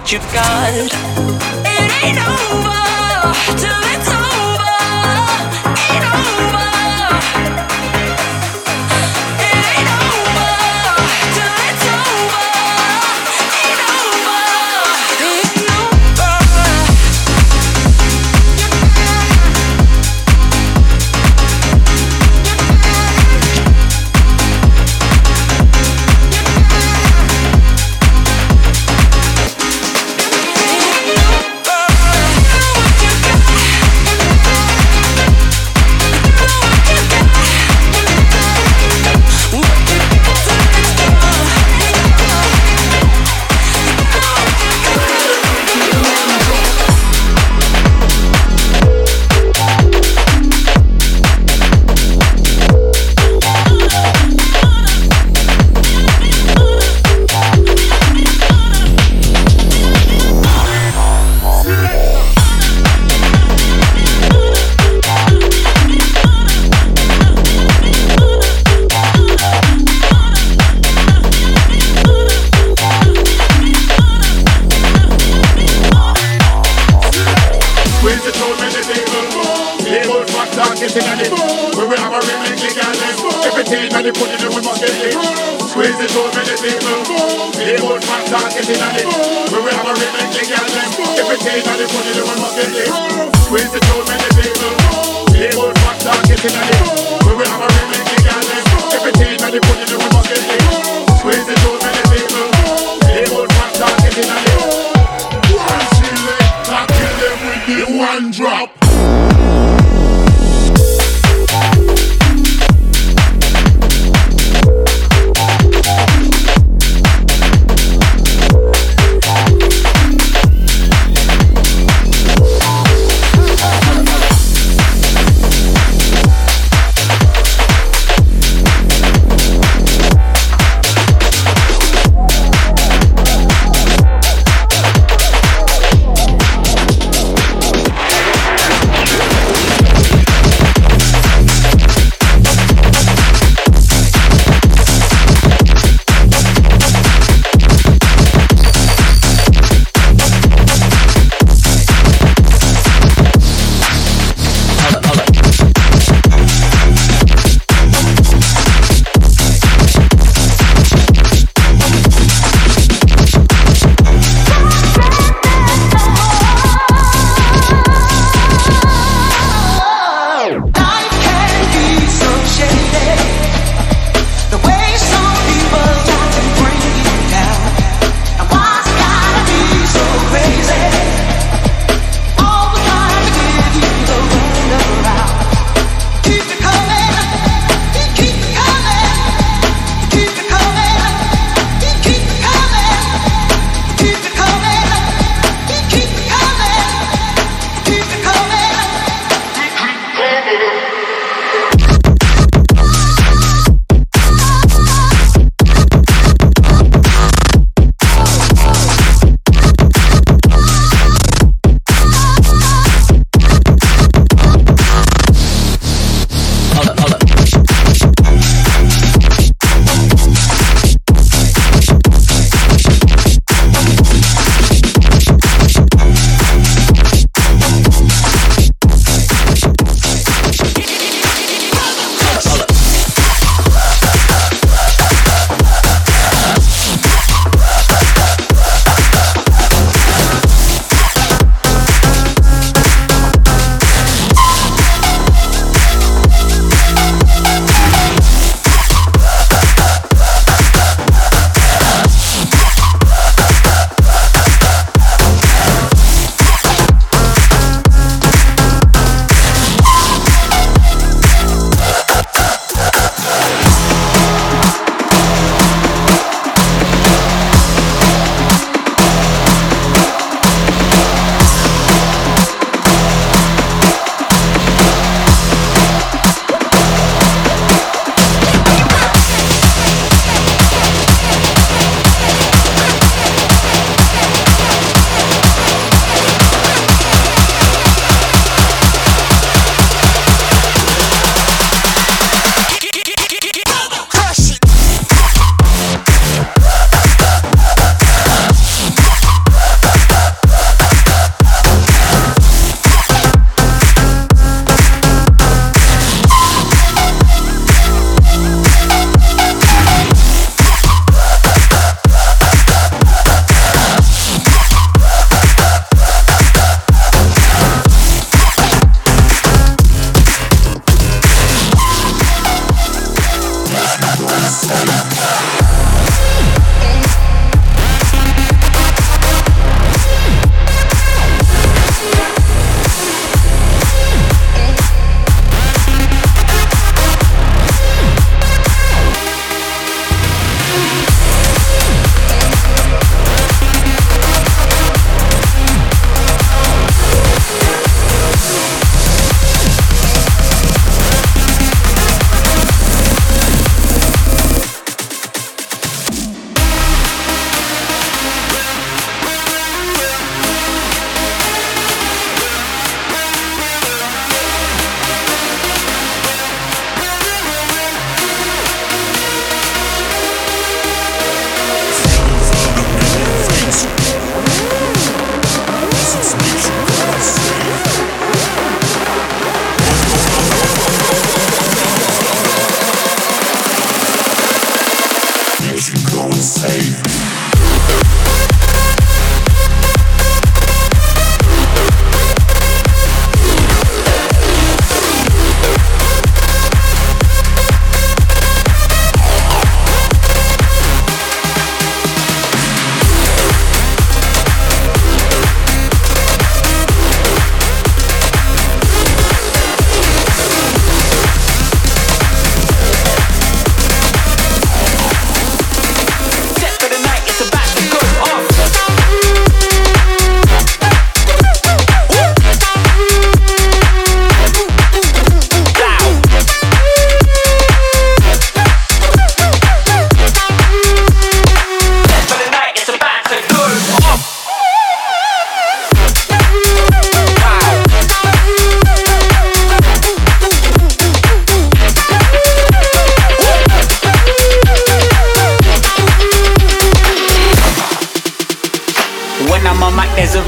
What you've got. It ain't over till it's Looking at.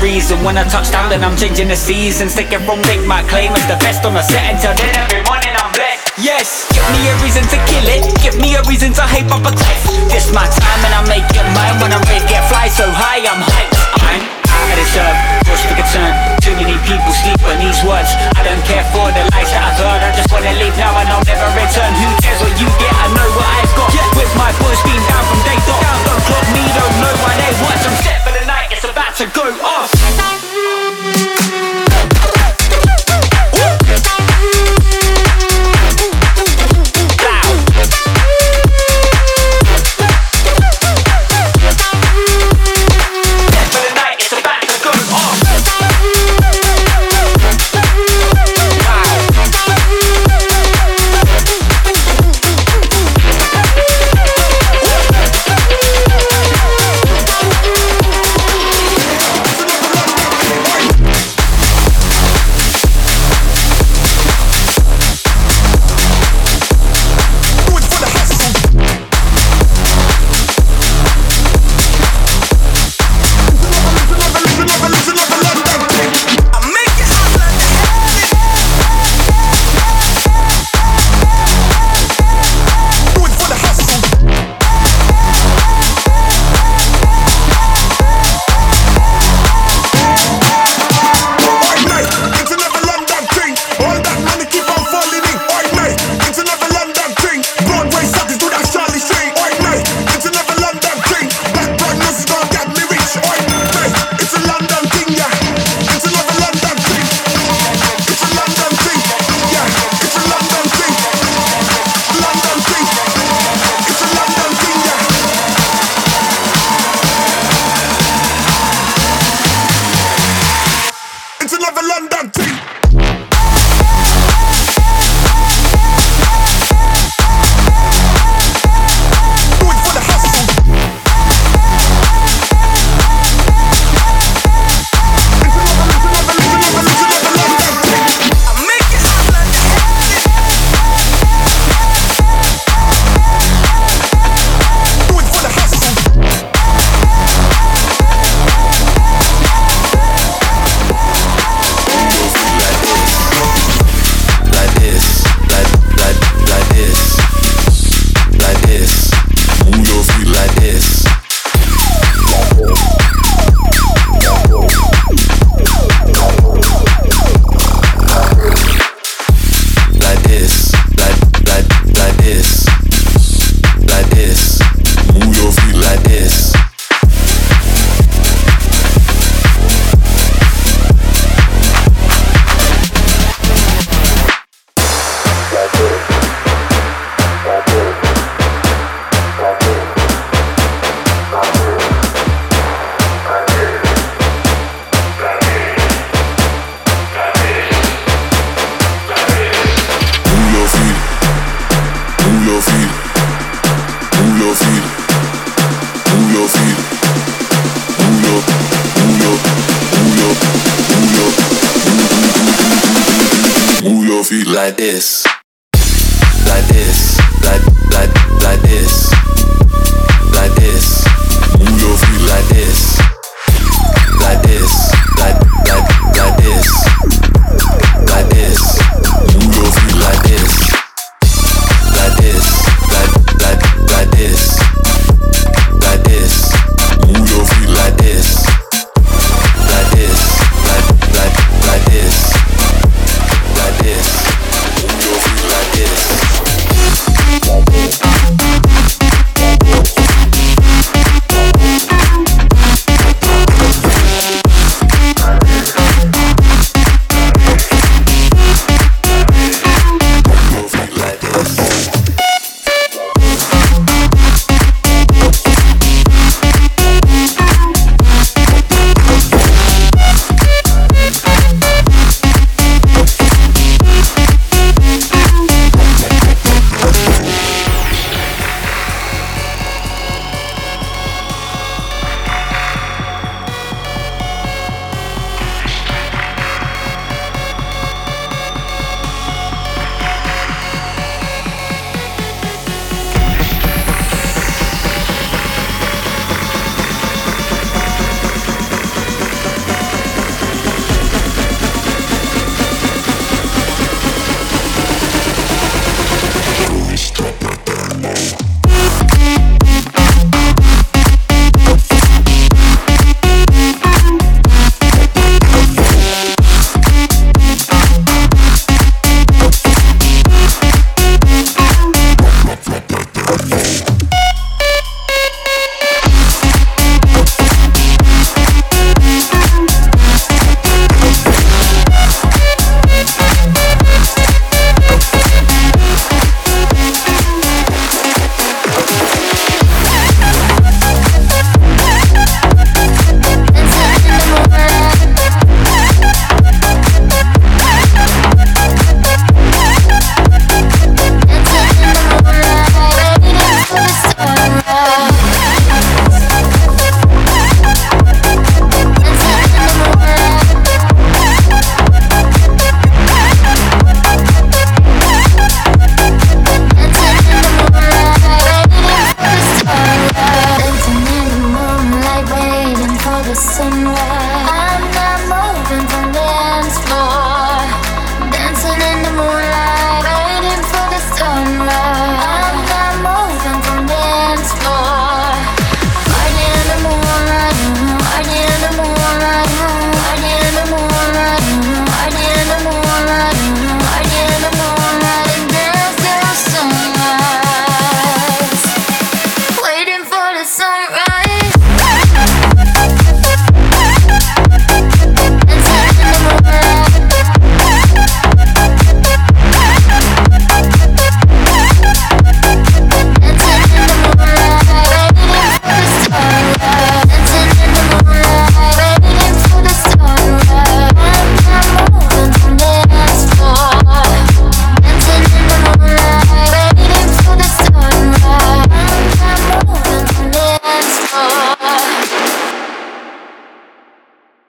When I touch down, then I'm changing the seasons. Taking from make my claim as the best on the set until then. Every morning I'm blessed. Yes, give me a reason to kill it. Give me a reason to hype up a cliff. This my time and I make it mine. When I'm ready, get fly so high, I'm hyped. I'm out of this earth, cause for concern. Too many people sleep on these words. I don't care for the lies that I've heard. I just wanna leave now and I'll never return. Who cares what you get? I know what I've got. With my boys being down like this, like this, like like like this, like this. Move your feet like this.